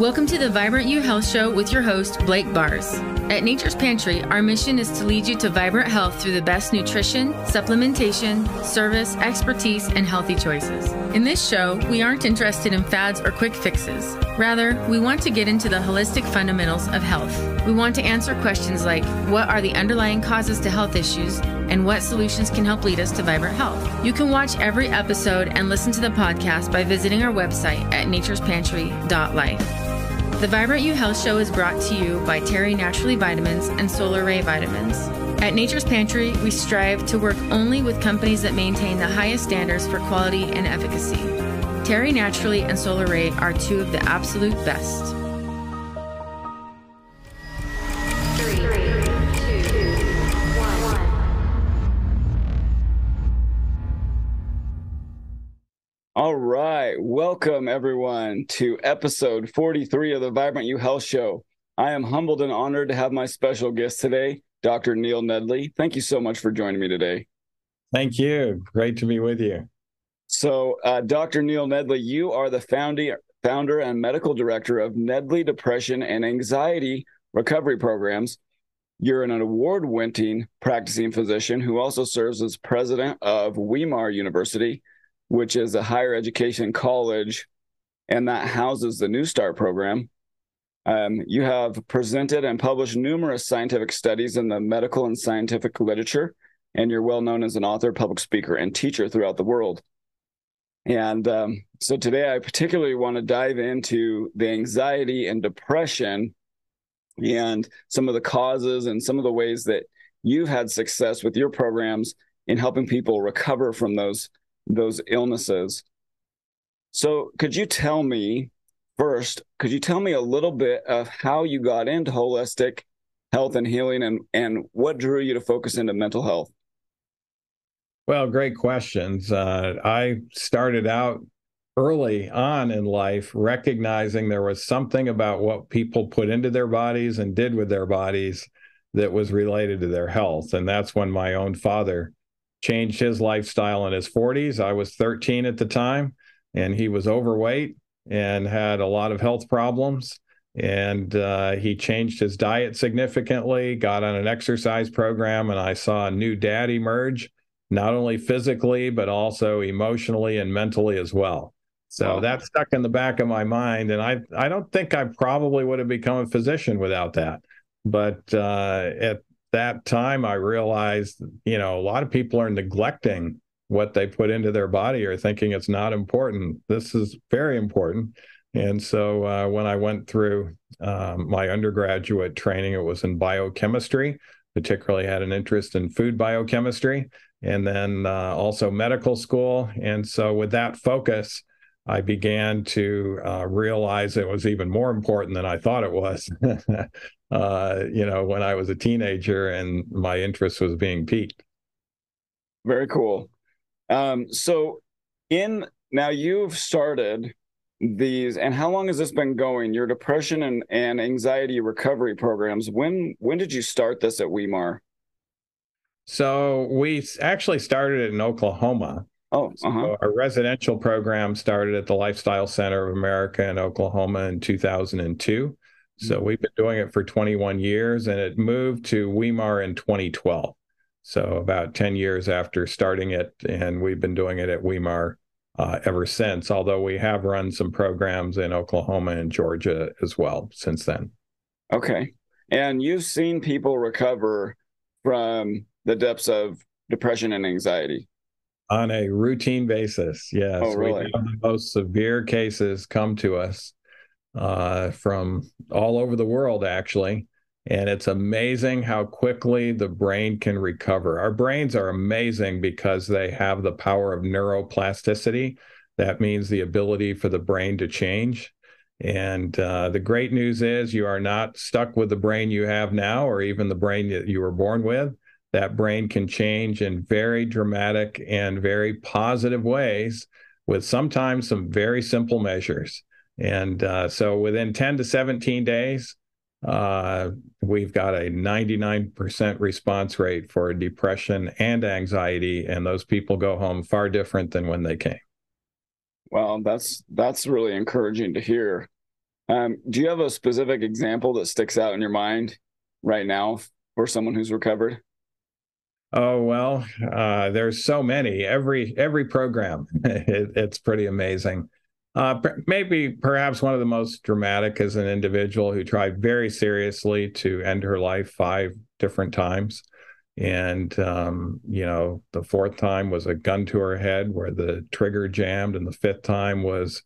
Welcome to the Vibrant You Health Show with your host, Blake Bars. At Nature's Pantry, our mission is to lead you to vibrant health through the best nutrition, supplementation, service, expertise, and healthy choices. In this show, we aren't interested in fads or quick fixes. Rather, we want to get into the holistic fundamentals of health. We want to answer questions like what are the underlying causes to health issues and what solutions can help lead us to vibrant health. You can watch every episode and listen to the podcast by visiting our website at naturespantry.life. The Vibrant You Health Show is brought to you by Terry Naturally Vitamins and Solaray Vitamins. At Nature's Pantry, we strive to work only with companies that maintain the highest standards for quality and efficacy. Terry Naturally and Solaray are two of the absolute best. Welcome, everyone, to episode 43 of the Vibrant You Health Show. I am humbled and honored to have my special guest today, Dr. Neil Nedley. Thank you so much for joining me today. Thank you. Great to be with you. So, uh, Dr. Neil Nedley, you are the founding, founder and medical director of Nedley Depression and Anxiety Recovery Programs. You're an award winning practicing physician who also serves as president of Weimar University which is a higher education college, and that houses the New Start program. Um, you have presented and published numerous scientific studies in the medical and scientific literature, and you're well known as an author, public speaker, and teacher throughout the world. And um, so today, I particularly want to dive into the anxiety and depression and some of the causes and some of the ways that you've had success with your programs in helping people recover from those those illnesses. So, could you tell me first, could you tell me a little bit of how you got into holistic health and healing and, and what drew you to focus into mental health? Well, great questions. Uh, I started out early on in life recognizing there was something about what people put into their bodies and did with their bodies that was related to their health. And that's when my own father changed his lifestyle in his 40s. I was 13 at the time, and he was overweight and had a lot of health problems. And uh, he changed his diet significantly, got on an exercise program, and I saw a new dad emerge, not only physically, but also emotionally and mentally as well. So wow. that stuck in the back of my mind. And I, I don't think I probably would have become a physician without that. But uh, at that time, I realized, you know, a lot of people are neglecting what they put into their body or thinking it's not important. This is very important. And so uh, when I went through um, my undergraduate training, it was in biochemistry, particularly had an interest in food biochemistry, and then uh, also medical school. And so with that focus, I began to uh, realize it was even more important than I thought it was. uh, you know, when I was a teenager and my interest was being piqued. Very cool. Um, so, in now you've started these, and how long has this been going? Your depression and, and anxiety recovery programs. When when did you start this at Weimar? So we actually started it in Oklahoma. Oh, uh-huh. so our residential program started at the Lifestyle Center of America in Oklahoma in 2002. So mm-hmm. we've been doing it for 21 years, and it moved to Weimar in 2012. So about 10 years after starting it, and we've been doing it at Weimar uh, ever since. Although we have run some programs in Oklahoma and Georgia as well since then. Okay, and you've seen people recover from the depths of depression and anxiety on a routine basis. Yes, oh, really? we have the most severe cases come to us uh, from all over the world, actually. And it's amazing how quickly the brain can recover. Our brains are amazing because they have the power of neuroplasticity. That means the ability for the brain to change. And uh, the great news is you are not stuck with the brain you have now or even the brain that you were born with. That brain can change in very dramatic and very positive ways with sometimes some very simple measures. And uh, so within 10 to 17 days, uh, we've got a 99% response rate for depression and anxiety, and those people go home far different than when they came. Well, that's that's really encouraging to hear. Um, do you have a specific example that sticks out in your mind right now for someone who's recovered? Oh well, uh, there's so many. Every every program, it, it's pretty amazing. Uh, maybe perhaps one of the most dramatic is an individual who tried very seriously to end her life five different times. And, um, you know, the fourth time was a gun to her head where the trigger jammed. And the fifth time was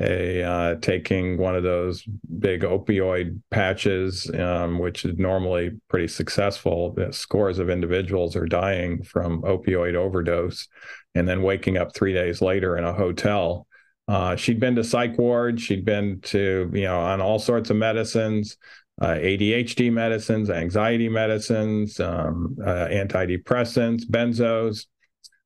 a uh, taking one of those big opioid patches, um, which is normally pretty successful. Scores of individuals are dying from opioid overdose and then waking up three days later in a hotel uh, she'd been to psych ward. She'd been to, you know, on all sorts of medicines, uh, ADHD medicines, anxiety medicines, um, uh, antidepressants, benzos,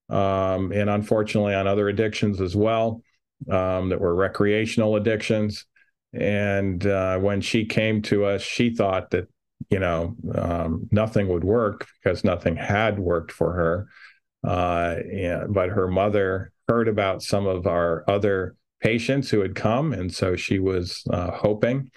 um, and unfortunately on other addictions as well um, that were recreational addictions. And uh, when she came to us, she thought that, you know, um, nothing would work because nothing had worked for her. Uh, and, but her mother heard about some of our other patients who had come, and so she was uh, hoping.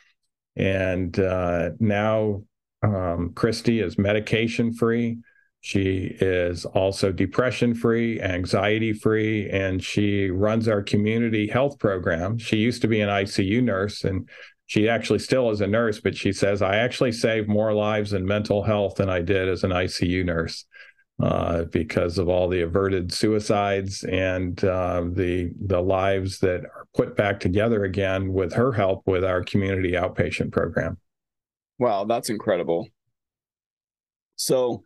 And uh, now um, Christy is medication free. She is also depression free, anxiety free, and she runs our community health program. She used to be an ICU nurse, and she actually still is a nurse, but she says, I actually saved more lives in mental health than I did as an ICU nurse uh, because of all the averted suicides and uh, the the lives that are put back together again with her help with our community outpatient program. Wow, that's incredible. So,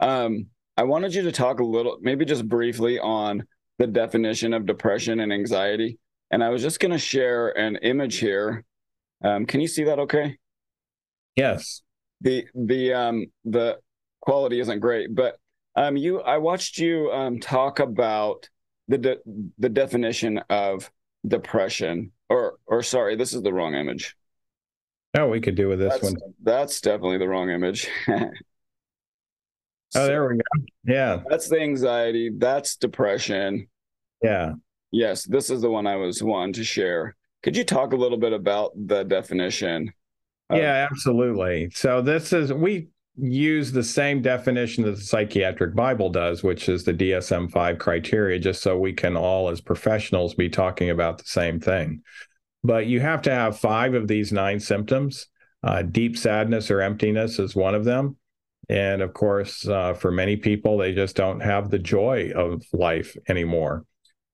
um, I wanted you to talk a little, maybe just briefly, on the definition of depression and anxiety. And I was just going to share an image here. Um, can you see that? Okay. Yes. The the um the quality isn't great, but um, you, I watched you um, talk about the de- the definition of depression, or or sorry, this is the wrong image. Oh, we could do with this that's, one. That's definitely the wrong image. oh, there we go. Yeah, that's the anxiety. That's depression. Yeah. Yes, this is the one I was wanting to share. Could you talk a little bit about the definition? Yeah, absolutely. So this is we use the same definition that the psychiatric Bible does, which is the DSM 5 criteria, just so we can all, as professionals, be talking about the same thing. But you have to have five of these nine symptoms. Uh, deep sadness or emptiness is one of them. And of course, uh, for many people, they just don't have the joy of life anymore.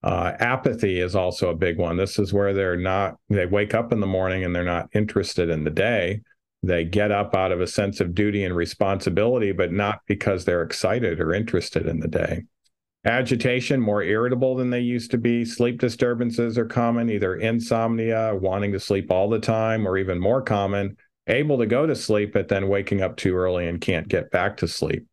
Uh, apathy is also a big one. This is where they're not, they wake up in the morning and they're not interested in the day they get up out of a sense of duty and responsibility, but not because they're excited or interested in the day. Agitation, more irritable than they used to be. Sleep disturbances are common, either insomnia, wanting to sleep all the time, or even more common, able to go to sleep, but then waking up too early and can't get back to sleep.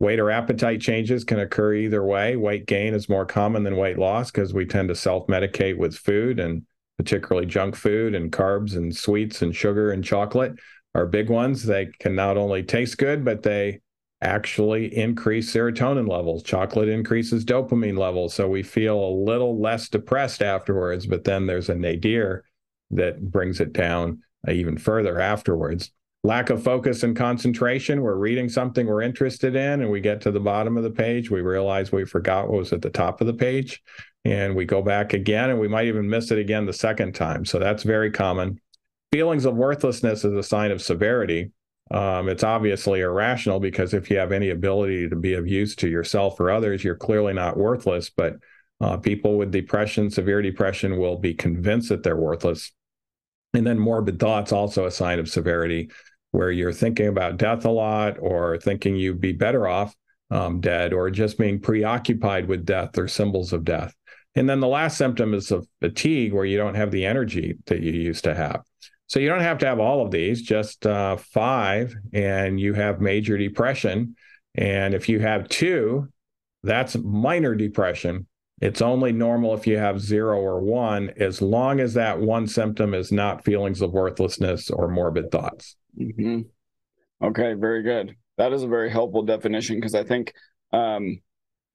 Weight or appetite changes can occur either way. Weight gain is more common than weight loss because we tend to self medicate with food and particularly junk food and carbs and sweets and sugar and chocolate are big ones. They can not only taste good, but they actually increase serotonin levels. Chocolate increases dopamine levels. So we feel a little less depressed afterwards, but then there's a nadir that brings it down even further afterwards. Lack of focus and concentration. We're reading something we're interested in, and we get to the bottom of the page. We realize we forgot what was at the top of the page and we go back again and we might even miss it again the second time. So that's very common. Feelings of worthlessness is a sign of severity. Um, it's obviously irrational because if you have any ability to be of use to yourself or others, you're clearly not worthless. But uh, people with depression, severe depression, will be convinced that they're worthless. And then morbid thoughts, also a sign of severity, where you're thinking about death a lot or thinking you'd be better off um, dead or just being preoccupied with death or symbols of death. And then the last symptom is of fatigue, where you don't have the energy that you used to have. So you don't have to have all of these, just uh, five, and you have major depression. And if you have two, that's minor depression. It's only normal if you have zero or one, as long as that one symptom is not feelings of worthlessness or morbid thoughts. Mm-hmm. Okay, very good. That is a very helpful definition because I think um,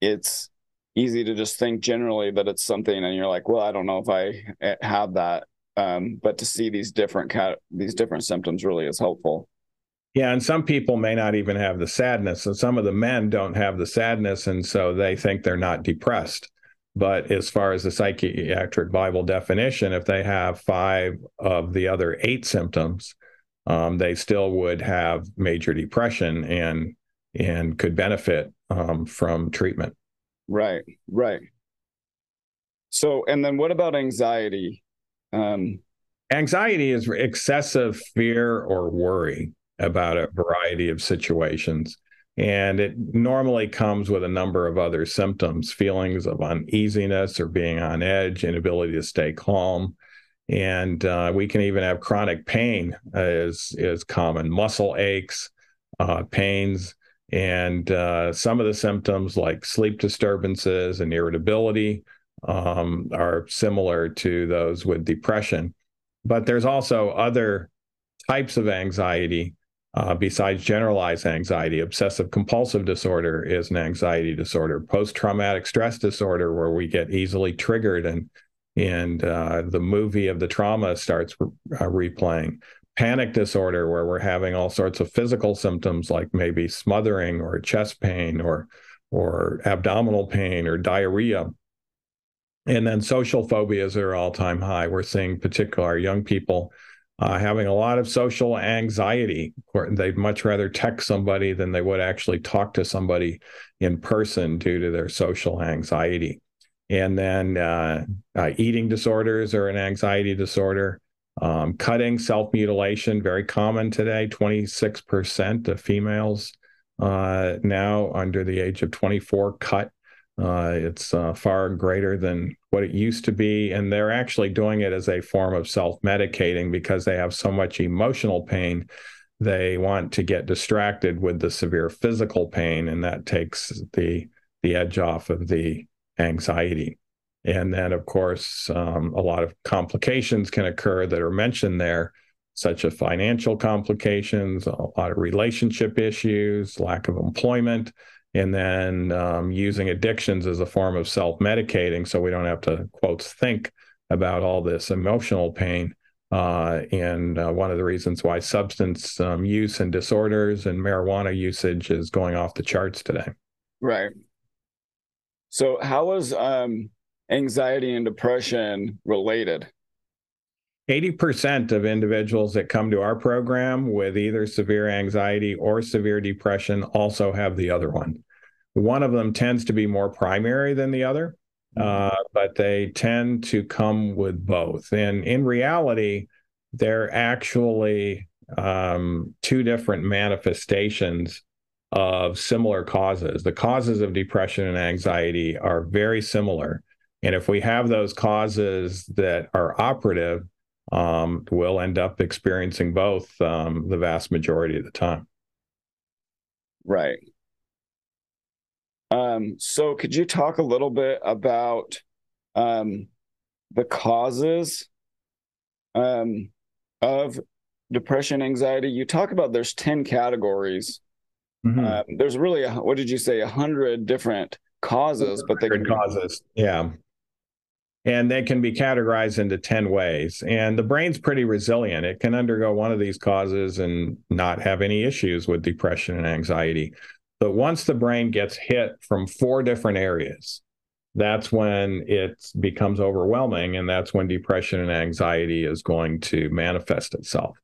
it's easy to just think generally that it's something and you're like well i don't know if i eh, have that um, but to see these different cat these different symptoms really is helpful. Yeah, and some people may not even have the sadness, and some of the men don't have the sadness, and so they think they're not depressed. But as far as the psychiatric Bible definition, if they have five of the other eight symptoms, um, they still would have major depression and and could benefit um, from treatment. Right, right. So, and then what about anxiety? Um, anxiety is excessive fear or worry about a variety of situations. And it normally comes with a number of other symptoms feelings of uneasiness or being on edge, inability to stay calm. And uh, we can even have chronic pain is, is common, muscle aches, uh, pains, and uh, some of the symptoms like sleep disturbances and irritability um, are similar to those with depression. But there's also other types of anxiety uh, besides generalized anxiety, obsessive compulsive disorder is an anxiety disorder. Post traumatic stress disorder, where we get easily triggered and and uh, the movie of the trauma starts uh, replaying. Panic disorder, where we're having all sorts of physical symptoms like maybe smothering or chest pain or or abdominal pain or diarrhea. And then social phobias are all time high. We're seeing particular young people uh, having a lot of social anxiety. They'd much rather text somebody than they would actually talk to somebody in person due to their social anxiety. And then uh, uh, eating disorders or an anxiety disorder. Um, cutting, self mutilation, very common today. 26% of females uh, now under the age of 24 cut. Uh, it's uh, far greater than what it used to be. And they're actually doing it as a form of self medicating because they have so much emotional pain. They want to get distracted with the severe physical pain, and that takes the, the edge off of the anxiety. And then, of course, um, a lot of complications can occur that are mentioned there, such as financial complications, a lot of relationship issues, lack of employment, and then um, using addictions as a form of self-medicating so we don't have to quotes think about all this emotional pain uh, and uh, one of the reasons why substance um, use and disorders and marijuana usage is going off the charts today. Right. So how is um, anxiety and depression related 80% of individuals that come to our program with either severe anxiety or severe depression also have the other one. One of them tends to be more primary than the other, mm-hmm. uh, but they tend to come with both. And in reality, they're actually um, two different manifestations of similar causes. The causes of depression and anxiety are very similar. And if we have those causes that are operative, um, we'll end up experiencing both um, the vast majority of the time. Right. Um, so, could you talk a little bit about um, the causes um, of depression, anxiety? You talk about there's ten categories. Mm-hmm. Uh, there's really a, what did you say? A hundred different causes, but they can causes. Yeah and they can be categorized into 10 ways. And the brain's pretty resilient. It can undergo one of these causes and not have any issues with depression and anxiety. But once the brain gets hit from four different areas, that's when it becomes overwhelming. And that's when depression and anxiety is going to manifest itself.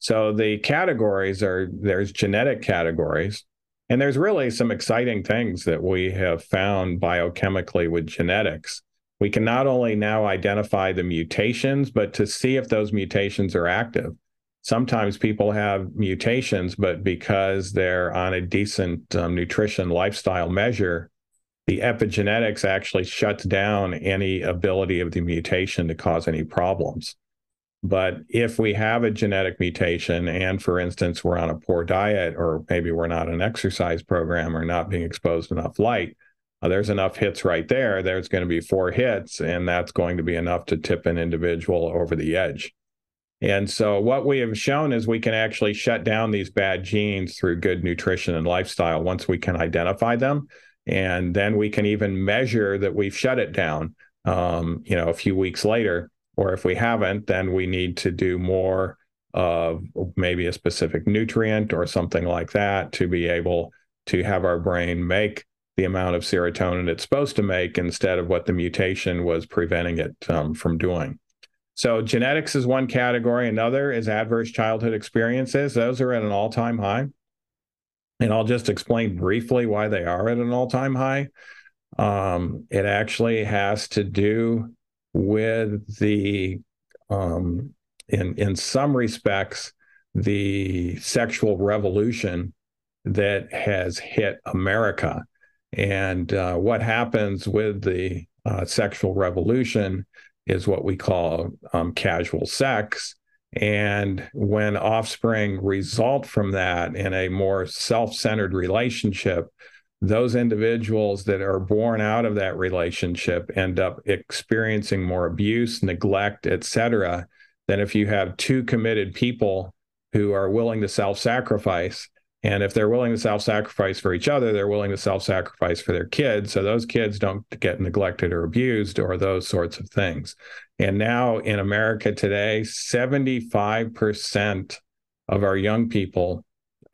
So the categories are there's genetic categories, and there's really some exciting things that we have found biochemically with genetics we can not only now identify the mutations, but to see if those mutations are active. Sometimes people have mutations, but because they're on a decent um, nutrition lifestyle measure, the epigenetics actually shuts down any ability of the mutation to cause any problems. But if we have a genetic mutation, and for instance, we're on a poor diet, or maybe we're not an exercise program or not being exposed enough light, uh, there's enough hits right there. There's going to be four hits, and that's going to be enough to tip an individual over the edge. And so, what we have shown is we can actually shut down these bad genes through good nutrition and lifestyle once we can identify them. And then we can even measure that we've shut it down, um, you know, a few weeks later Or if we haven't, then we need to do more of maybe a specific nutrient or something like that to be able to have our brain make the amount of serotonin it's supposed to make instead of what the mutation was preventing it um, from doing. So, genetics is one category. Another is adverse childhood experiences. Those are at an all time high. And I'll just explain briefly why they are at an all time high. Um, it actually has to do with the, um, in, in some respects, the sexual revolution that has hit America and uh, what happens with the uh, sexual revolution is what we call um, casual sex. And when offspring result from that in a more self centered relationship, those individuals that are born out of that relationship end up experiencing more abuse, neglect, etc., than if you have two committed people who are willing to self sacrifice and if they're willing to self sacrifice for each other, they're willing to self sacrifice for their kids. So those kids don't get neglected or abused or those sorts of things. And now in America today, 75% of our young people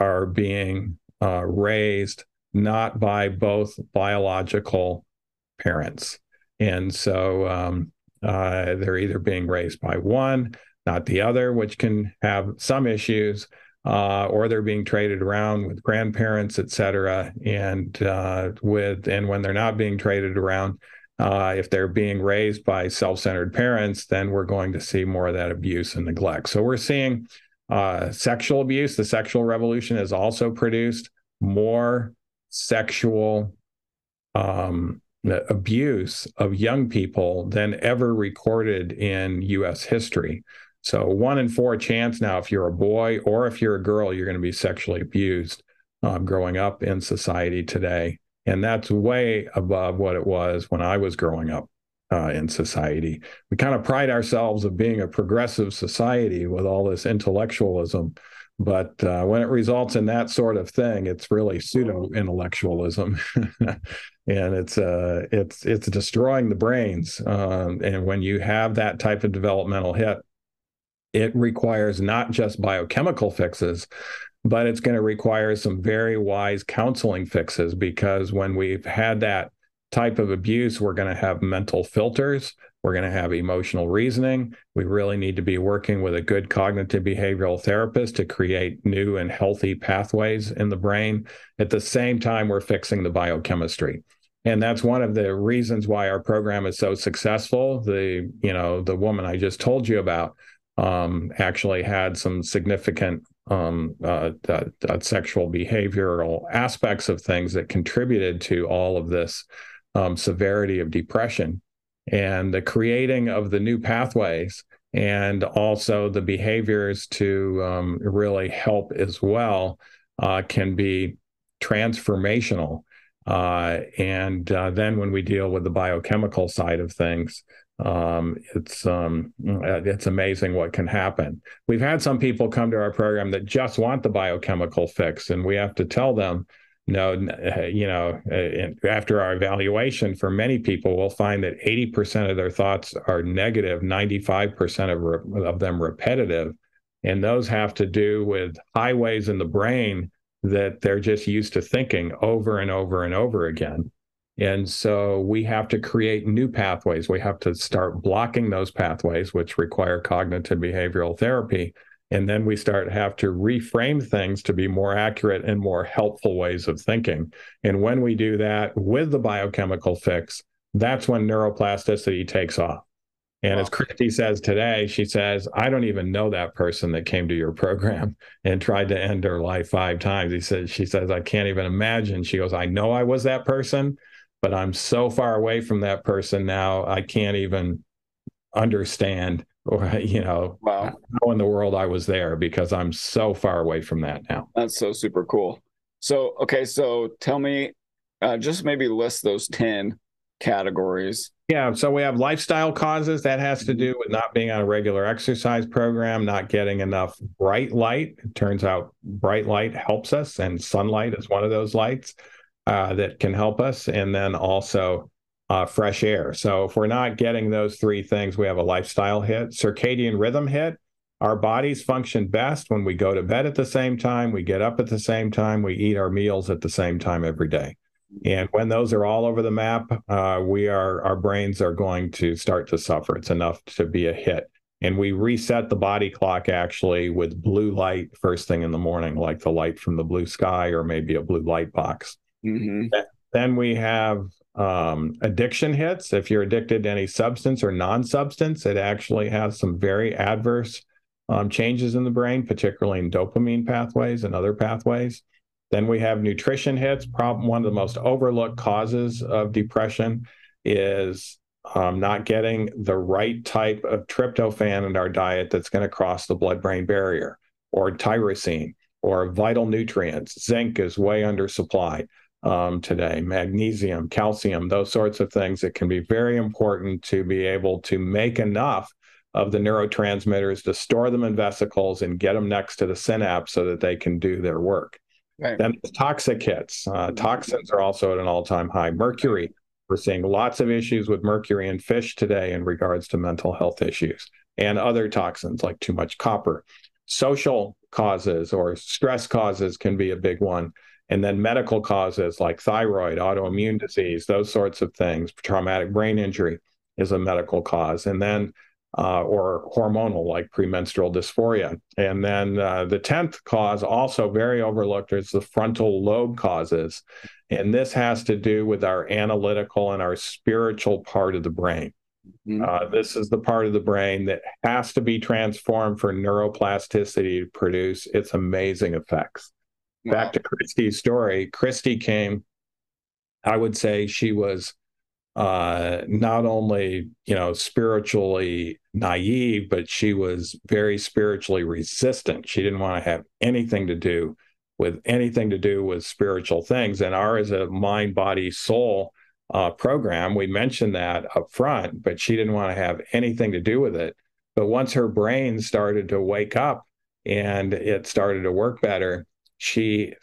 are being uh, raised not by both biological parents. And so um, uh, they're either being raised by one, not the other, which can have some issues uh, or they're being traded around with grandparents, et cetera. And uh, with and when they're not being traded around, uh, if they're being raised by self-centered parents, then we're going to see more of that abuse and neglect. So we're seeing uh, sexual abuse. The sexual revolution has also produced more sexual um, abuse of young people than ever recorded in U.S. history. So one in four chance now, if you're a boy or if you're a girl, you're going to be sexually abused um, growing up in society today. And that's way above what it was when I was growing up uh, in society. We kind of pride ourselves of being a progressive society with all this intellectualism. But uh, when it results in that sort of thing, it's really pseudo intellectualism, and it's uh, it's it's destroying the brains. Um, and when you have that type of developmental hit, it requires not just biochemical fixes, but it's going to require some very wise counseling fixes because when we've had that type of abuse, we're going to have mental filters. We're going to have emotional reasoning. We really need to be working with a good cognitive behavioral therapist to create new and healthy pathways in the brain. At the same time, we're fixing the biochemistry. And that's one of the reasons why our program is so successful. The, you know, the woman I just told you about, um, actually had some significant um, uh, uh, uh, sexual behavioral aspects of things that contributed to all of this um, severity of depression. And the creating of the new pathways and also the behaviors to um, really help as well uh, can be transformational. Uh, and uh, then when we deal with the biochemical side of things, um, it's um, uh, it's amazing what can happen. We've had some people come to our program that just want the biochemical fix, and we have to tell them, no, uh, you know, uh, after our evaluation, for many people, we'll find that 80% of their thoughts are negative, 95% of, re- of them repetitive, and those have to do with highways in the brain that they're just used to thinking over and over and over again. And so we have to create new pathways. We have to start blocking those pathways, which require cognitive behavioral therapy. And then we start have to reframe things to be more accurate and more helpful ways of thinking. And when we do that with the biochemical fix, that's when neuroplasticity takes off. And wow. as Christy says today, she says, I don't even know that person that came to your program and tried to end her life five times. He says, she says, I can't even imagine. She goes, I know I was that person, but I'm so far away from that person now, I can't even understand or you know wow. how in the world I was there because I'm so far away from that now. That's so super cool. So okay, so tell me, uh, just maybe list those ten categories. Yeah, so we have lifestyle causes that has to do with not being on a regular exercise program, not getting enough bright light. It turns out bright light helps us, and sunlight is one of those lights uh, that can help us. And then also uh, fresh air. So if we're not getting those three things, we have a lifestyle hit, circadian rhythm hit. Our bodies function best when we go to bed at the same time, we get up at the same time, we eat our meals at the same time every day. And when those are all over the map, uh, we are our brains are going to start to suffer. It's enough to be a hit. And we reset the body clock actually with blue light first thing in the morning, like the light from the blue sky or maybe a blue light box. Mm-hmm. Then we have um, addiction hits. If you're addicted to any substance or non substance, it actually has some very adverse um, changes in the brain, particularly in dopamine pathways and other pathways. Then we have nutrition hits. Problem one of the most overlooked causes of depression is um, not getting the right type of tryptophan in our diet that's going to cross the blood-brain barrier, or tyrosine, or vital nutrients. Zinc is way undersupplied um, today. Magnesium, calcium, those sorts of things. It can be very important to be able to make enough of the neurotransmitters to store them in vesicles and get them next to the synapse so that they can do their work. Right. Then the toxic hits. Uh, toxins are also at an all-time high. Mercury. We're seeing lots of issues with mercury in fish today in regards to mental health issues and other toxins like too much copper. Social causes or stress causes can be a big one. And then medical causes like thyroid, autoimmune disease, those sorts of things, traumatic brain injury is a medical cause. And then uh, or hormonal like premenstrual dysphoria. And then uh, the 10th cause, also very overlooked, is the frontal lobe causes. And this has to do with our analytical and our spiritual part of the brain. Mm-hmm. Uh, this is the part of the brain that has to be transformed for neuroplasticity to produce its amazing effects. Back to Christy's story, Christy came, I would say she was uh, not only you know spiritually naive, but she was very spiritually resistant. She didn't want to have anything to do with anything to do with spiritual things. And ours is a mind, body, soul uh, program. We mentioned that up front, but she didn't want to have anything to do with it. But once her brain started to wake up and it started to work better, she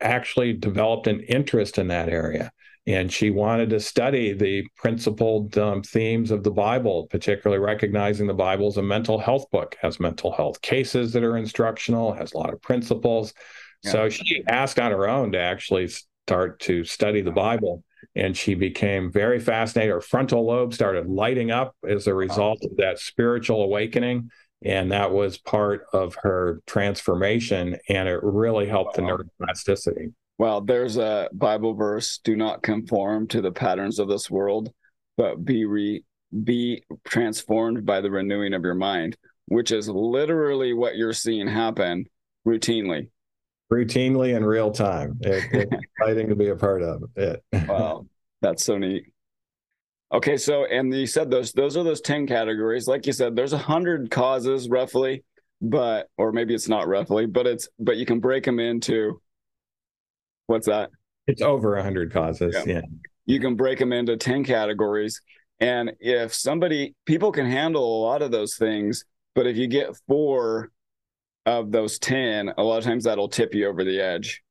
actually developed an interest in that area and she wanted to study the principled um, themes of the Bible, particularly recognizing the Bible as a mental health book, has mental health cases that are instructional, has a lot of principles. Yeah. So she asked on her own to actually start to study the Bible, and she became very fascinated. Her frontal lobe started lighting up as a result of that spiritual awakening. And that was part of her transformation, and it really helped the neuroplasticity. Well, there's a Bible verse: "Do not conform to the patterns of this world, but be re be transformed by the renewing of your mind," which is literally what you're seeing happen routinely. Routinely in real time. It, it's exciting to be a part of it. wow, that's so neat. Okay, so and you said those those are those ten categories. Like you said, there's a hundred causes roughly, but or maybe it's not roughly, but it's but you can break them into What's that? It's over a 100 causes. Yeah. yeah. You can break them into 10 categories. And if somebody, people can handle a lot of those things, but if you get four of those 10, a lot of times that'll tip you over the edge.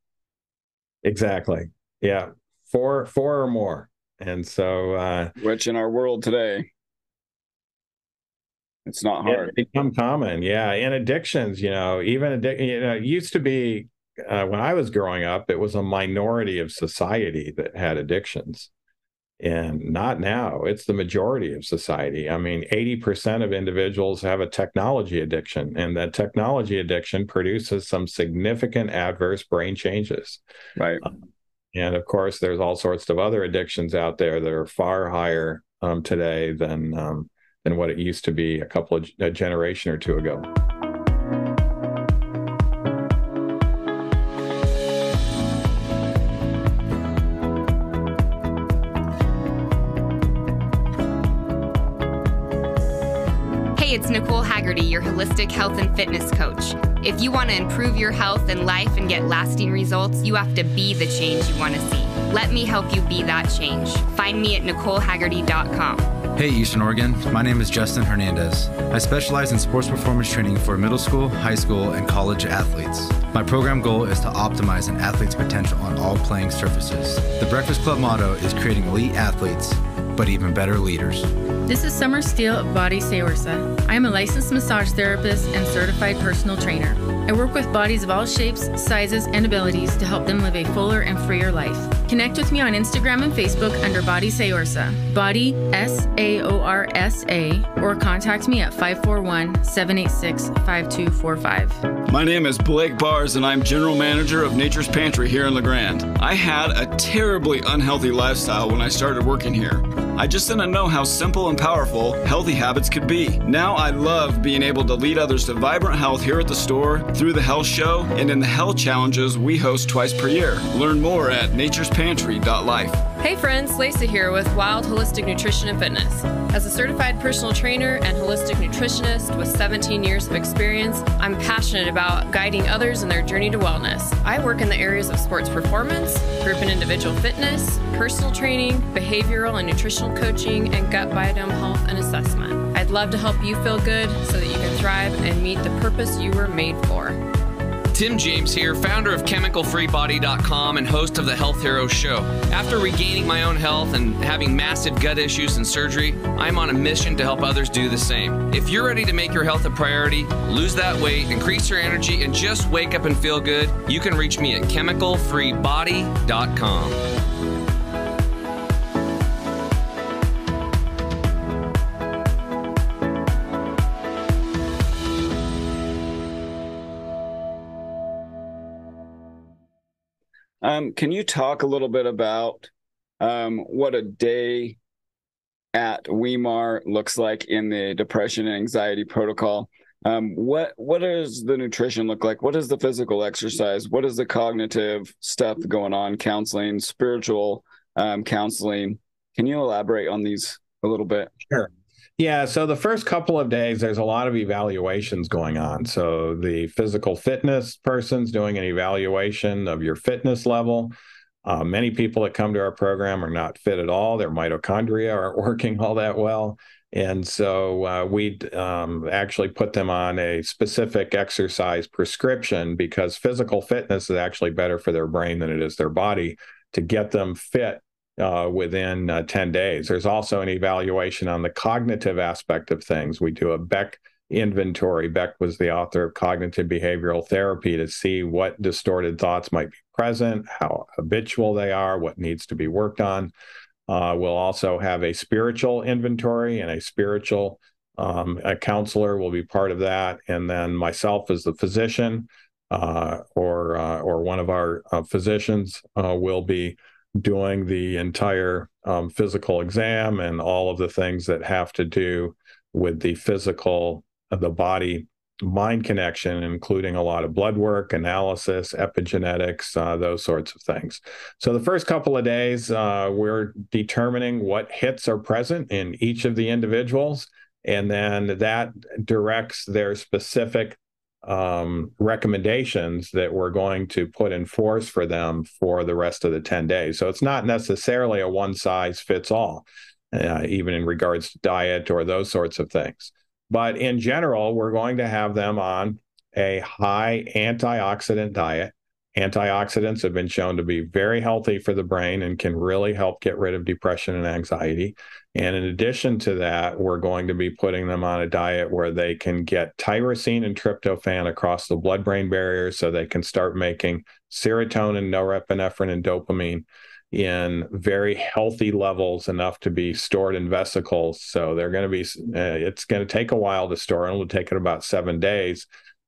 Exactly. Yeah. Four, four or more. And so, uh, which in our world today, it's not hard. It become common. Yeah. And addictions, you know, even, addic- you know, it used to be uh, when I was growing up, it was a minority of society that had addictions. And not now. It's the majority of society. I mean, 80% of individuals have a technology addiction, and that technology addiction produces some significant adverse brain changes. Right. Um, and of course, there's all sorts of other addictions out there that are far higher um, today than um, than what it used to be a couple of a generation or two ago. Your holistic health and fitness coach. If you want to improve your health and life and get lasting results, you have to be the change you want to see. Let me help you be that change. Find me at NicoleHaggerty.com. Hey, Eastern Oregon. My name is Justin Hernandez. I specialize in sports performance training for middle school, high school, and college athletes. My program goal is to optimize an athlete's potential on all playing surfaces. The Breakfast Club motto is creating elite athletes but even better leaders. This is Summer Steele of Body Saorsa. I am a licensed massage therapist and certified personal trainer. I work with bodies of all shapes, sizes, and abilities to help them live a fuller and freer life. Connect with me on Instagram and Facebook under Body Saorsa, Body S A O R S A, or contact me at 541 786 5245. My name is Blake Bars, and I'm General Manager of Nature's Pantry here in La Grande. I had a terribly unhealthy lifestyle when I started working here. I just didn't know how simple and powerful healthy habits could be. Now I love being able to lead others to vibrant health here at the store, through the health show, and in the health challenges we host twice per year. Learn more at naturespantry.life. Hey friends, Lacey here with Wild Holistic Nutrition and Fitness. As a certified personal trainer and holistic nutritionist with 17 years of experience, I'm passionate about guiding others in their journey to wellness. I work in the areas of sports performance, group and individual fitness, personal training, behavioral and nutritional coaching, and gut biodome health and assessment. I'd love to help you feel good so that you can thrive and meet the purpose you were made for. Tim James here, founder of ChemicalFreeBody.com and host of the Health Hero Show. After regaining my own health and having massive gut issues and surgery, I'm on a mission to help others do the same. If you're ready to make your health a priority, lose that weight, increase your energy, and just wake up and feel good, you can reach me at ChemicalFreeBody.com. Um, can you talk a little bit about um, what a day at Weimar looks like in the depression and anxiety protocol? Um, what what does the nutrition look like? What is the physical exercise? What is the cognitive stuff going on? Counseling, spiritual um, counseling. Can you elaborate on these a little bit? Sure. Yeah, so the first couple of days, there's a lot of evaluations going on. So the physical fitness person's doing an evaluation of your fitness level. Uh, many people that come to our program are not fit at all. Their mitochondria aren't working all that well. And so uh, we um, actually put them on a specific exercise prescription because physical fitness is actually better for their brain than it is their body to get them fit uh, within uh, 10 days. There's also an evaluation on the cognitive aspect of things. We do a Beck inventory. Beck was the author of Cognitive Behavioral Therapy to see what distorted thoughts might be present, how habitual they are, what needs to be worked on. Uh, we'll also have a spiritual inventory and a spiritual um, a counselor will be part of that, and then myself as the physician uh, or uh, or one of our uh, physicians uh, will be doing the entire um, physical exam and all of the things that have to do with the physical, uh, the body mind connection, including a lot of blood work, analysis, epigenetics, uh, those sorts of things. So, the first couple of days, uh, we're determining what hits are present in each of the individuals, and then that directs their specific um, recommendations that we're going to put in force for them for the rest of the 10 days. So it's not necessarily a one size fits all, uh, even in regards to diet or those sorts of things. But in general, we're going to have them on a high antioxidant diet Antioxidants have been shown to be very healthy for the brain and can really help get rid of depression and anxiety. And in addition to that, we're going to be putting them on a diet where they can get tyrosine and tryptophan across the blood brain barrier so they can start making serotonin, norepinephrine, and dopamine in very healthy levels enough to be stored in vesicles. So they're going to be, uh, it's going to take a while to store. And it'll take it about seven days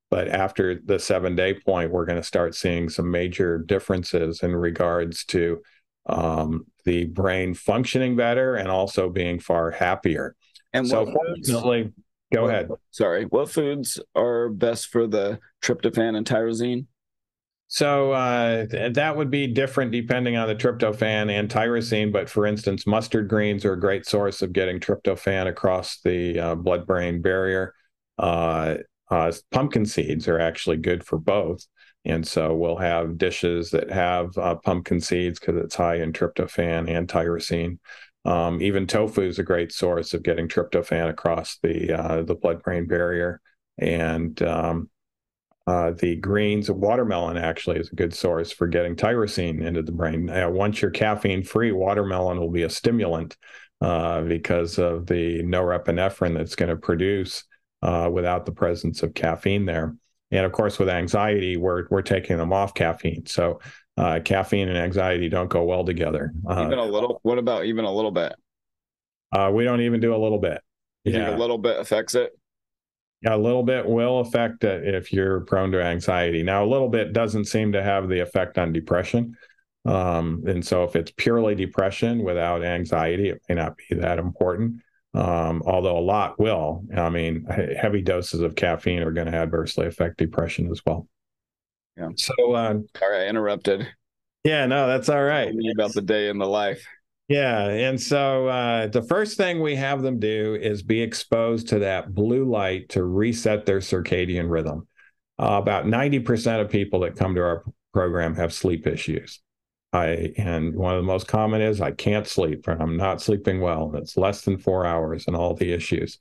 but after the seven day point, we're going to start seeing some major differences in regards to um, the brain functioning better and also being far happier. And so, fortunately, go what, ahead. Sorry, what foods are best for the tryptophan and tyrosine? So uh, that would be different depending on the tryptophan and tyrosine. But for instance, mustard greens are a great source of getting tryptophan across the uh, blood brain barrier. Uh, uh, pumpkin seeds are actually good for both. And so we'll have dishes that have uh, pumpkin seeds because it's high in tryptophan and tyrosine. Um, even tofu is a great source of getting tryptophan across the uh, the blood brain barrier. And um, uh, the greens, watermelon actually is a good source for getting tyrosine into the brain. Uh, once you're caffeine free, watermelon will be a stimulant uh, because of the norepinephrine that's going to produce uh, without the presence of caffeine there. And of course, with anxiety, we're we're taking them off caffeine. So uh, caffeine and anxiety don't go well together. Uh, even a little. What about even a little bit? Uh, we don't even do a little bit. You yeah. think a little bit affects it? Yeah, a little bit will affect it if you're prone to anxiety. Now, a little bit doesn't seem to have the effect on depression. Um, and so, if it's purely depression without anxiety, it may not be that important. Um, although a lot will. I mean, heavy doses of caffeine are going to adversely affect depression as well. Yeah. So, uh, sorry, I interrupted. Yeah, no, that's all right. About the day in the life. Yeah. And so uh, the first thing we have them do is be exposed to that blue light to reset their circadian rhythm. Uh, about 90% of people that come to our program have sleep issues. I and one of the most common is I can't sleep and I'm not sleeping well. and It's less than four hours and all the issues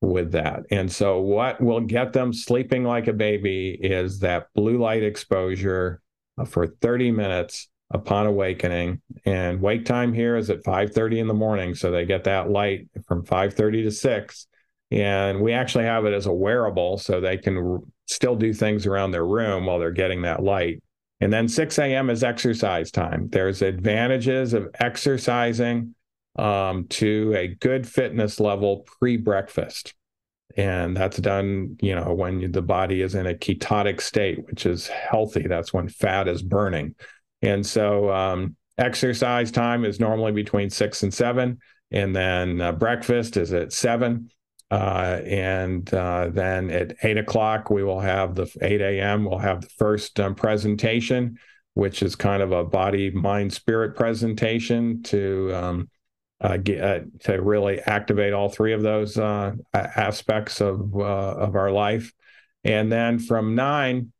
with that. And so what will get them sleeping like a baby is that blue light exposure uh, for 30 minutes upon awakening and wake time here is at 5.30 in the morning so they get that light from 5.30 to 6 and we actually have it as a wearable so they can still do things around their room while they're getting that light and then 6 a.m is exercise time. There's advantages of exercising um, to a good fitness level pre-breakfast. And that's done you know when the body is in a ketotic state which is healthy. That's when fat is burning. And so um, exercise time is normally between six and seven, and then uh, breakfast is at seven. Uh, and uh, then at eight o'clock, we will have the 8 a.m. We'll have the first um, presentation, which is kind of a body, mind, spirit presentation to um, uh, get, uh, to really activate all three of those uh, aspects of of our life. And then from nine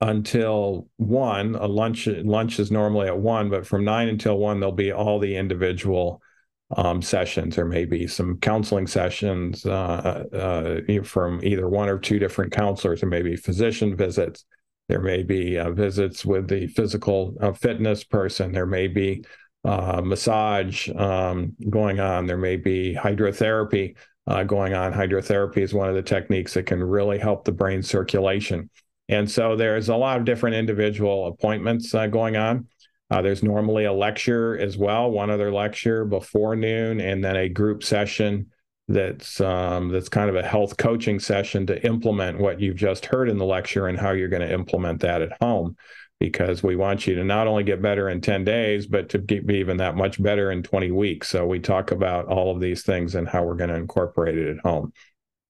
until one. A lunch lunch is normally at one, but from nine until one, there'll be all the individual um, sessions. There may be some counseling sessions uh, uh, from either one or two different counselors. There may be physician visits. There may be uh, visits with the physical uh, fitness person. There may be uh, massage um, going on. There may be hydrotherapy uh, going on. Hydrotherapy is one of the techniques that can really help the brain circulation. And so there's a lot of different individual appointments going on. Uh, there's normally a lecture as well, one other lecture before noon, and then a group session that's um, that's kind of a health coaching session to implement what you've just heard in the lecture and how you're going to implement that at home. Because we want you to not only get better in 10 days, but to be even that much better in 20 weeks. So we talk about all of these things and how we're going to incorporate it at home.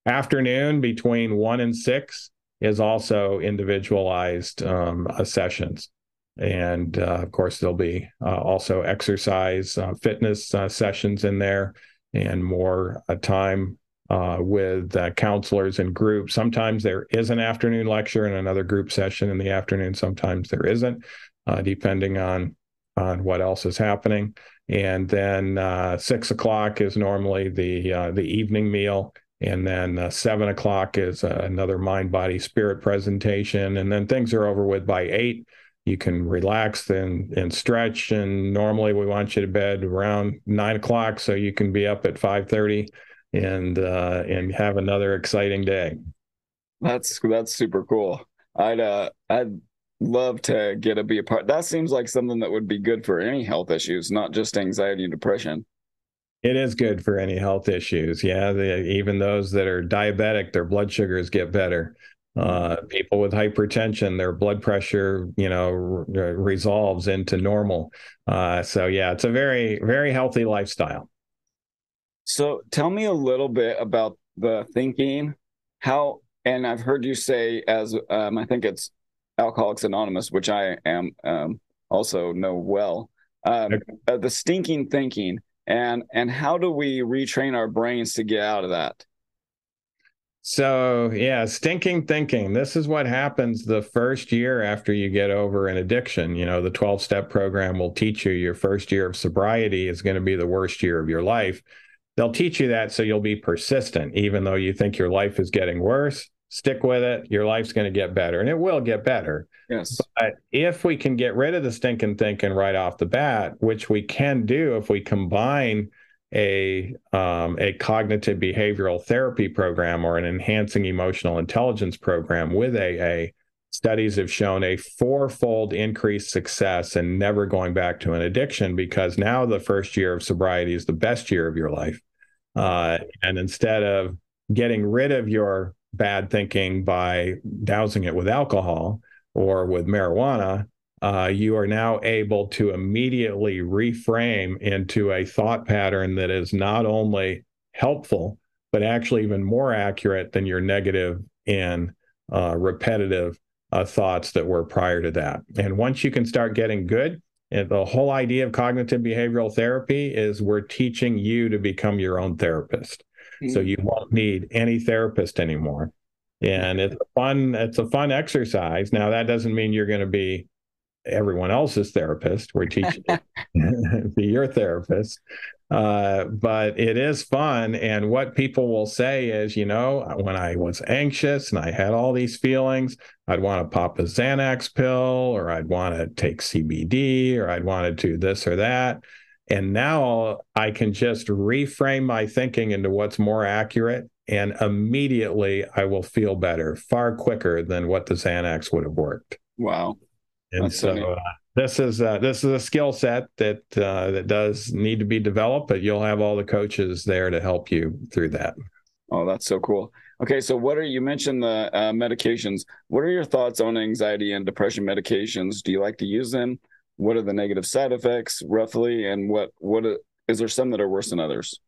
Afternoon between one and six, is also individualized um, uh, sessions. And uh, of course, there'll be uh, also exercise, uh, fitness uh, sessions in there, and more uh, time with counselors and groups. Sometimes there is an afternoon lecture and another group session in the afternoon. Sometimes there isn't, depending on on what else is happening. And then six o'clock is normally the the evening meal and then uh, seven o'clock is uh, another mind, body, spirit presentation. And then things are over with by eight. You can relax and, and stretch. And normally we want you to bed around nine o'clock so you can be up at 5.30 and, uh, and have another exciting day. That's, that's super cool. I'd, uh, I'd love to get to be a part. That seems like something that would be good for any health issues, not just anxiety and depression. It is good for any health issues. Yeah, the, even those that are diabetic, their blood sugars get better. Uh, people with hypertension, their blood pressure, you know, re- resolves into normal. Uh, so yeah, it's a very, very healthy lifestyle. So tell me a little bit about the thinking, how, and I've heard you say as um, I think it's Alcoholics Anonymous, which I am um, also know well. Um, okay. uh, the stinking thinking and and how do we retrain our brains to get out of that so yeah stinking thinking this is what happens the first year after you get over an addiction you know the 12 step program will teach you your first year of sobriety is going to be the worst year of your life they'll teach you that so you'll be persistent even though you think your life is getting worse stick with it. Your life's going to get better, and it will get better. Yes. But if we can get rid of the stinking thinking right off the bat, which we can do if we combine a um, a cognitive behavioral therapy program or an enhancing emotional intelligence program with AA, studies have shown a fourfold increased success in never going back to an addiction because now the first year of sobriety is the best year of your life. Uh, and instead of getting rid of your bad thinking by dousing it with alcohol or with marijuana, uh, you are now able to immediately reframe into a thought pattern that is not only helpful, but actually even more accurate than your negative and uh, repetitive uh, thoughts that were prior to that. And once you can start getting good, and the whole idea of cognitive behavioral therapy is we're teaching you to become your own therapist. Mm-hmm. So you won't need any therapist anymore. And it's a fun, it's a fun exercise. Now that doesn't mean you're going to be everyone else's therapist. We're teaching to be your therapist. Uh, but it is fun. And what people will say is, you know, when I was anxious and I had all these feelings, I'd want to pop a Xanax pill or I'd want to take CBD or I'd want to do this or that. And now I can just reframe my thinking into what's more accurate. And immediately I will feel better far quicker than what the Xanax would have worked. Wow. And That's so uh, this is uh, this is a skill set that uh, that does need to be developed, but you'll have all the coaches there to help you through that. Oh, that's so cool. Okay, so what are you mentioned the uh, medications? What are your thoughts on anxiety and depression medications? Do you like to use them? What are the negative side effects roughly, and what what is there some that are worse than others?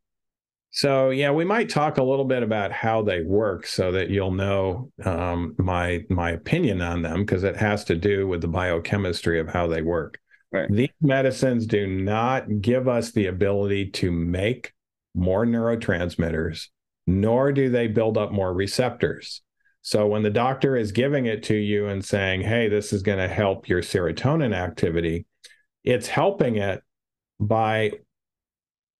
So yeah, we might talk a little bit about how they work, so that you'll know um, my my opinion on them, because it has to do with the biochemistry of how they work. Right. These medicines do not give us the ability to make more neurotransmitters, nor do they build up more receptors. So when the doctor is giving it to you and saying, "Hey, this is going to help your serotonin activity," it's helping it by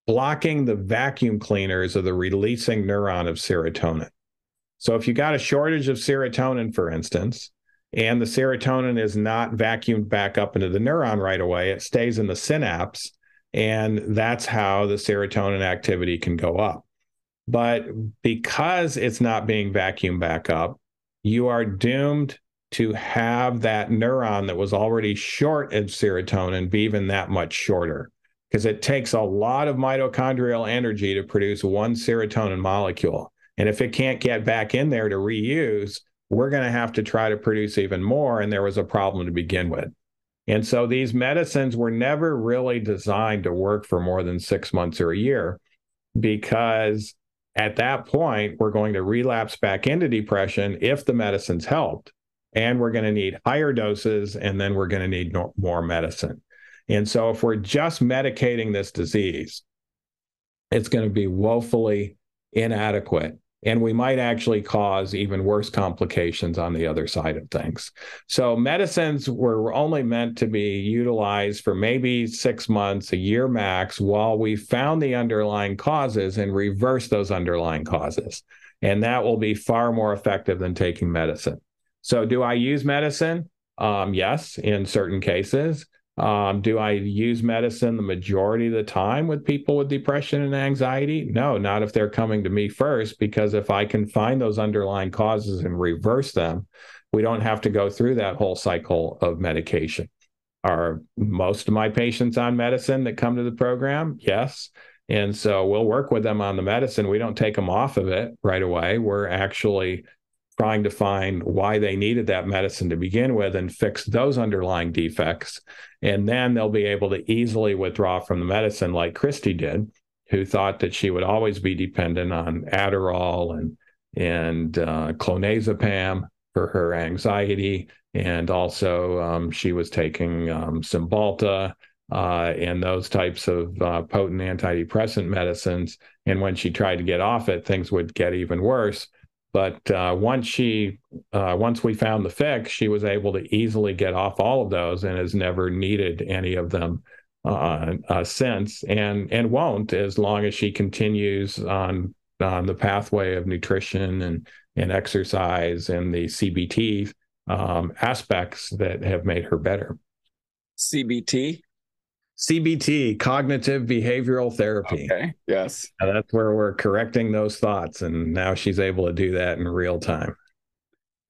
blocking the vacuum cleaners of the releasing neuron of serotonin. So if you got a shortage of serotonin, for instance, and the serotonin is not vacuumed back up into the neuron right away, it stays in the synapse. And that's how the serotonin activity can go up. But because it's not being vacuumed back up, you are doomed to have that neuron that was already short of serotonin be even that much shorter because it takes a lot of mitochondrial energy to produce one serotonin molecule. And if it can't get back in there to reuse, we're going to have to try to produce even more. And there was a problem to begin with. And so these medicines were never really designed to work for more than six months or a year because at that point, we're going to relapse back into depression if the medicines helped. And we're going to need higher doses, and then we're going to need no- more medicine. And so, if we're just medicating this disease, it's going to be woefully inadequate. And we might actually cause even worse complications on the other side of things. So, medicines were only meant to be utilized for maybe six months, a year max, while we found the underlying causes and reverse those underlying causes. And that will be far more effective than taking medicine. So, do I use medicine? Um, yes, in certain cases. Um, do I use medicine the majority of the time with people with depression and anxiety? No, not if they're coming to me first, because if I can find those underlying causes and reverse them, we don't have to go through that whole cycle of medication. Are most of my patients on medicine that come to the program? Yes. And so we'll work with them on the medicine. We don't take them off of it right away. We're actually trying to find why they needed that medicine to begin with and fix those underlying defects. And then they'll be able to easily withdraw from the medicine, like Christy did, who thought that she would always be dependent on Adderall and and uh, clonazepam for her anxiety, and also um, she was taking um, Cymbalta uh, and those types of uh, potent antidepressant medicines. And when she tried to get off it, things would get even worse. But uh, once she, uh, once we found the fix, she was able to easily get off all of those and has never needed any of them uh, uh since, and and won't as long as she continues on on the pathway of nutrition and and exercise and the CBT um, aspects that have made her better. CBT. CBT, cognitive behavioral therapy. Okay. Yes. And that's where we're correcting those thoughts. And now she's able to do that in real time.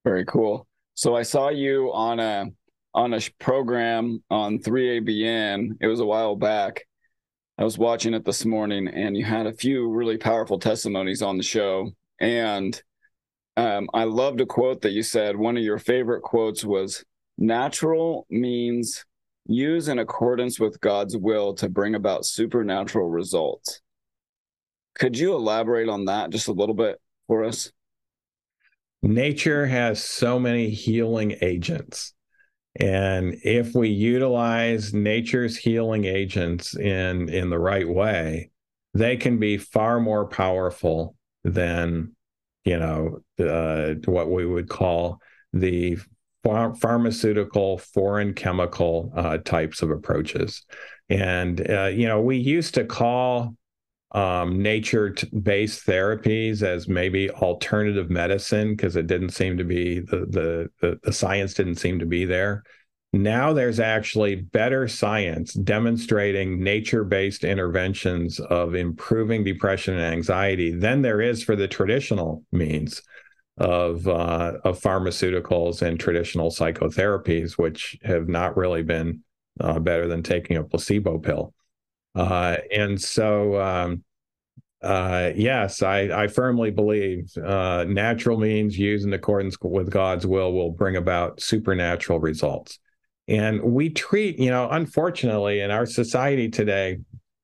Very cool. So I saw you on a on a program on 3ABN. It was a while back. I was watching it this morning, and you had a few really powerful testimonies on the show. And um, I loved a quote that you said. One of your favorite quotes was, "Natural means use in accordance with God's will to bring about supernatural results." Could you elaborate on that just a little bit for us? nature has so many healing agents. And if we utilize nature's healing agents in, in the right way, they can be far more powerful than, you know, uh, what we would call the pharmaceutical, foreign chemical uh, types of approaches. And, uh, you know, we used to call um, nature based therapies as maybe alternative medicine because it didn't seem to be the, the, the the science didn't seem to be there. Now there's actually better science demonstrating nature based interventions of improving depression and anxiety than there is for the traditional means of uh, of pharmaceuticals and traditional psychotherapies, which have not really been uh, better than taking a placebo pill. Uh, and so, um, uh, yes, I, I firmly believe uh, natural means used in accordance with God's will will bring about supernatural results. And we treat, you know, unfortunately, in our society today,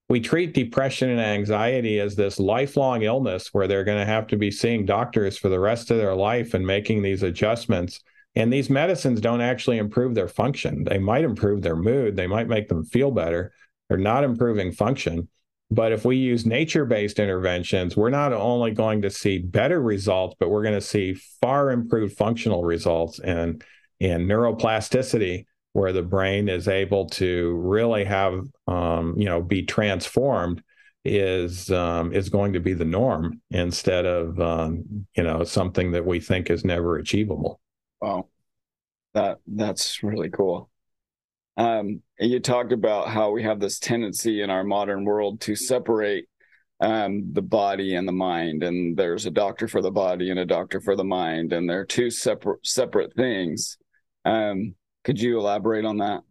we treat depression and anxiety as this lifelong illness where they're going to have to be seeing doctors for the rest of their life and making these adjustments. And these medicines don't actually improve their function. They might improve their mood, they might make them feel better, they're not improving function. But if we use nature based interventions, we're not only going to see better results, but we're going to see far improved functional results and, and neuroplasticity, where the brain is able to really have, um, you know, be transformed is um, is going to be the norm instead of um, you know something that we think is never achievable. Wow, that that's really cool. Um, you talked about how we have this tendency in our modern world to separate um, the body and the mind, and there's a doctor for the body and a doctor for the mind, and they're two separate separate things. Um, could you elaborate on that?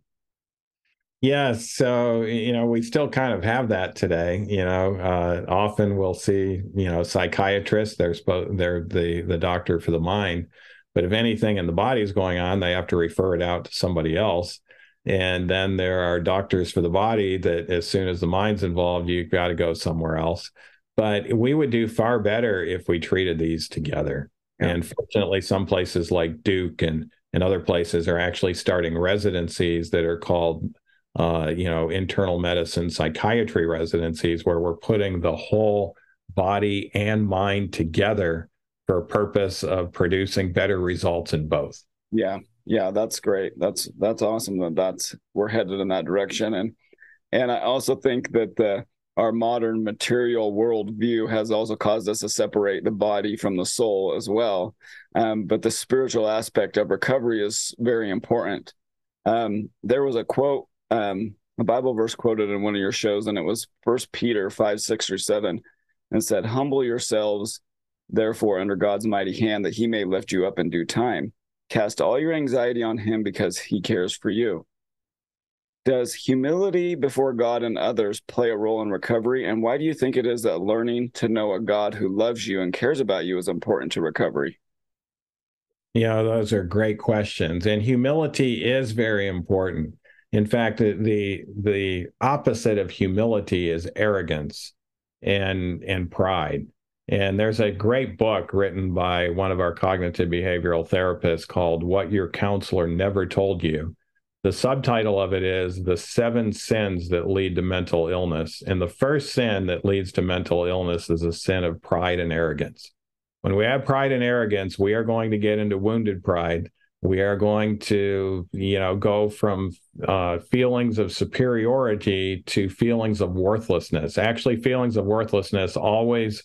Yeah, so you know we still kind of have that today. You know, uh, often we'll see you know psychiatrists. They're supposed they're the the doctor for the mind, but if anything in the body is going on, they have to refer it out to somebody else. And then there are doctors for the body that as soon as the mind's involved, you've got to go somewhere else. But we would do far better if we treated these together. Yeah. And fortunately, some places like Duke and, and other places are actually starting residencies that are called, uh, you know, internal medicine psychiatry residencies, where we're putting the whole body and mind together for a purpose of producing better results in both. Yeah, yeah that's great. That's that's awesome that that's we're headed in that direction. And and i also think that the our modern material worldview has also caused us to separate the body from the soul as well. Um, but the spiritual aspect of recovery is very important. Um, there was a quote um, a bible verse quoted in one of your shows and it was first peter 5 6 or 7 and said humble yourselves therefore under god's mighty hand that he may lift you up in due time. Cast all your anxiety on him because he cares for you. Does humility before God and others play a role in recovery? And why do you think it is that learning to know a God who loves you and cares about you is important to recovery? Yeah, those are great questions. And humility is very important. In fact, the the opposite of humility is arrogance and and pride. And there's a great book written by one of our cognitive behavioral therapists called What Your Counselor Never Told You. The subtitle of it is The Seven Sins That Lead to Mental Illness. And the first sin that leads to mental illness is a sin of pride and arrogance. When we have pride and arrogance, we are going to get into wounded pride. We are going to, you know, go from uh, feelings of superiority to feelings of worthlessness. Actually, feelings of worthlessness always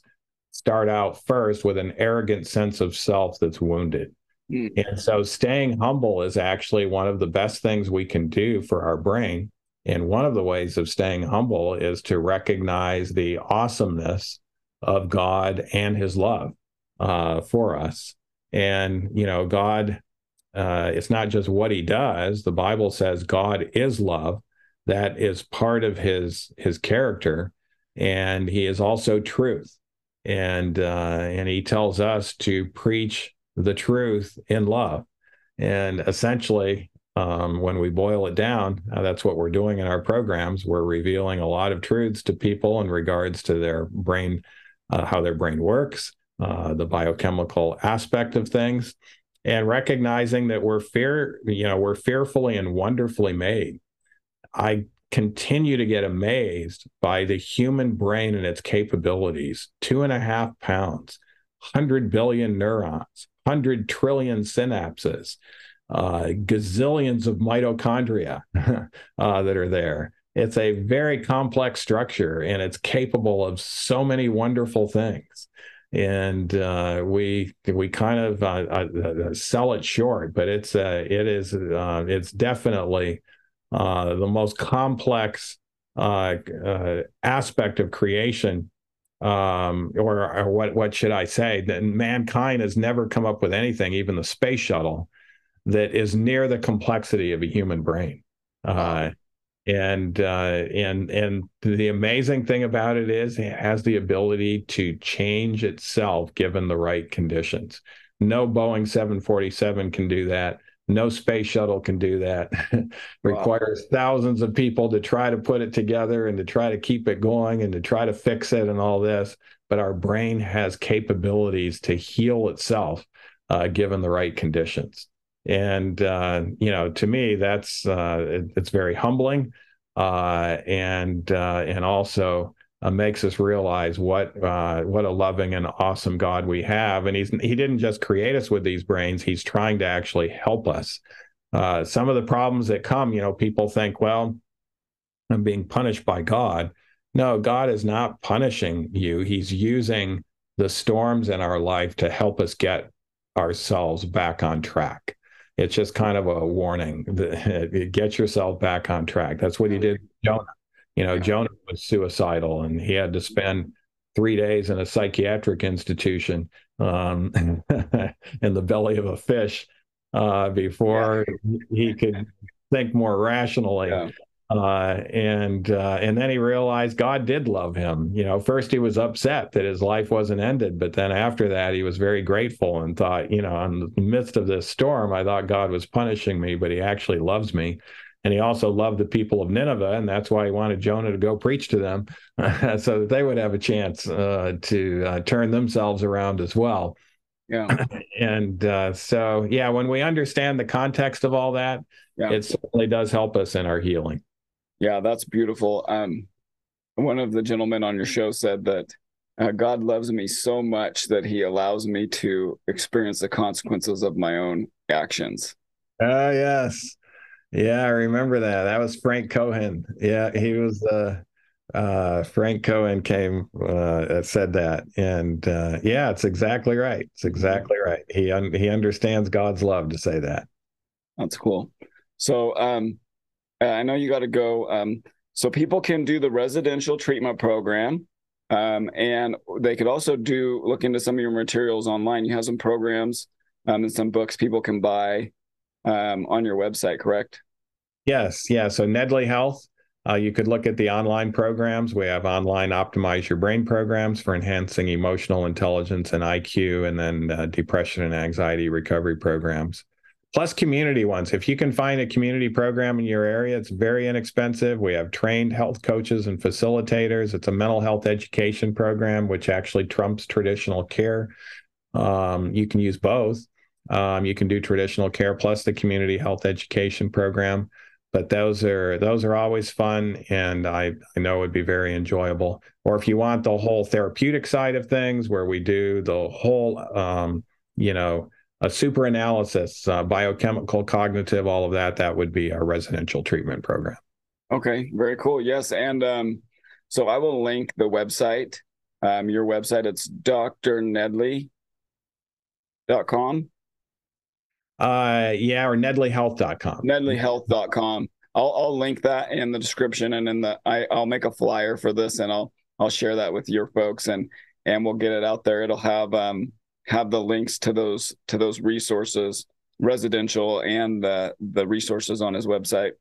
start out first with an arrogant sense of self that's wounded. Mm. And so staying humble is actually one of the best things we can do for our brain And one of the ways of staying humble is to recognize the awesomeness of God and his love uh, for us. And, you know, God, uh, it's not just what he does. The Bible says God is love. That is part of his his character. And he is also truth. And uh, and he tells us to preach the truth in love. And essentially, um, when we boil it down, uh, that's what we're doing in our programs. We're revealing a lot of truths to people in regards to their brain, uh, how their brain works, uh, the biochemical aspect of things, and recognizing that we're fear, you know, we're fearfully and wonderfully made. I continue to get amazed by the human brain and its capabilities. Two and a half pounds, hundred billion neurons, hundred trillion synapses uh, gazillions of mitochondria uh, that are there. It's a very complex structure and it's capable of so many wonderful things. And uh, we we kind of uh, uh, sell it short, but it's it is it's definitely the most complex aspect of creation um, or, or, what what should I say? That mankind has never come up with anything, even the space shuttle, that is near the complexity of a human brain. Uh, and uh, and and the amazing thing about it is it has the ability to change itself given the right conditions. No Boeing 747 can do that. No space shuttle can do that. Requires wow. thousands of people to try to put it together and to try to keep it going and to try to fix it and all this. But our brain has capabilities to heal itself uh, given the right conditions and uh, you know to me that's uh, it, it's very humbling uh, and uh, and also uh, makes us realize what uh, what a loving and awesome God we have and he's he didn't just create us with these brains he's trying to actually help us some of the problems that come you know people think well I'm being punished by God no God is not punishing you he's using the storms in our life to help us get ourselves back on track it's just kind of a warning. Get yourself back on track. That's what he did. Jonah, you know, Jonah was suicidal, and he had to spend three days in a psychiatric institution um, in the belly of a fish uh, before yeah. he could think more rationally. Yeah. Uh, and uh, and then he realized God did love him. You know, first he was upset that his life wasn't ended, but then after that he was very grateful and thought, you know, in the midst of this storm, I thought God was punishing me, but He actually loves me. And he also loved the people of Nineveh, and that's why he wanted Jonah to go preach to them, so that they would have a chance uh, to uh, turn themselves around as well. Yeah. and uh, so, yeah, when we understand the context of all that, yeah. it certainly does help us in our healing. Yeah, that's beautiful. Um, one of the gentlemen on your show said that uh, God loves me so much that he allows me to experience the consequences of my own actions. Oh, yes. Yeah, I remember that. That was Frank Cohen. Yeah, he was uh uh Frank Cohen came uh said that and uh yeah, it's exactly right. It's exactly right. He un- he understands God's love to say that. That's cool. So um uh, I know you got to go. Um, so people can do the residential treatment program. Um, and they could also do look into some of your materials online. You have some programs um, and some books people can buy um, on your website, correct? Yes, yeah. So Nedley Health, uh, you could look at the online programs. We have online Optimize Your Brain programs for enhancing emotional intelligence and IQ, and then uh, depression and anxiety recovery programs plus community ones. If you can find a community program in your area, it's very inexpensive. We have trained health coaches and facilitators. It's a mental health education program, which actually trumps traditional care. Um, you can use both. Um, you can do traditional care plus the community health education program. But those are those are always fun, and I, I know it would be very enjoyable. Or if you want the whole therapeutic side of things, where we do the whole, um, you know, a super analysis, uh, biochemical, cognitive, all of that, that would be our residential treatment program. Okay, very cool. Yes. And um, so I will link the website, um, your website. It's drnedley.com. Uh, yeah, or nedleyhealth.com. Nedleyhealth.com. I'll, I'll link that in the description and in the I, I'll make a flyer for this and I'll I'll share that with your folks and and we'll get it out there. It'll have um have the links to those to those resources, residential and the the resources on his website.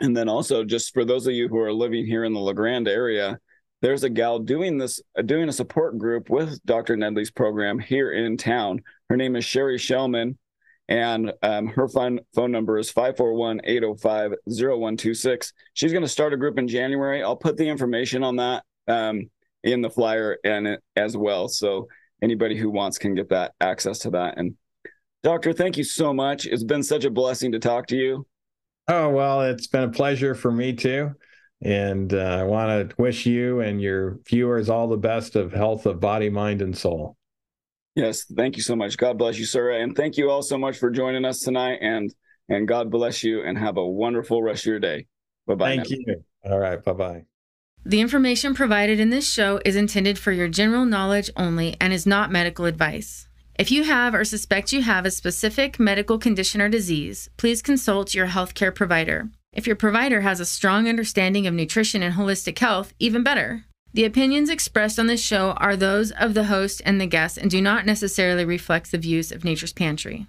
And then also just for those of you who are living here in the La Grande area, there's a gal doing this doing a support group with Dr. Nedley's program here in town. Her name is Sherri Shelman and um, her phone phone number is 541-805-0126 she's going to start a group in january. I'll put the information on that um, in the flyer and as well. So anybody who wants can get that access to that. And doctor thank you so much. It's been such a blessing to talk to you. Oh well it's been a pleasure for me too. And uh, i want to wish you and your viewers all the best of health of body mind and soul Yes, thank you so much. God bless you, sir, and thank you all so much for joining us tonight. And and God bless you, and have a wonderful rest of your day. Bye bye. Thank you. All right. Bye bye. The information provided in this show is intended for your general knowledge only and is not medical advice. If you have or suspect you have a specific medical condition or disease, please consult your healthcare provider. If your provider has a strong understanding of nutrition and holistic health, even better. The opinions expressed on this show are those of the host and the guest and do not necessarily reflect the views of Nature's Pantry.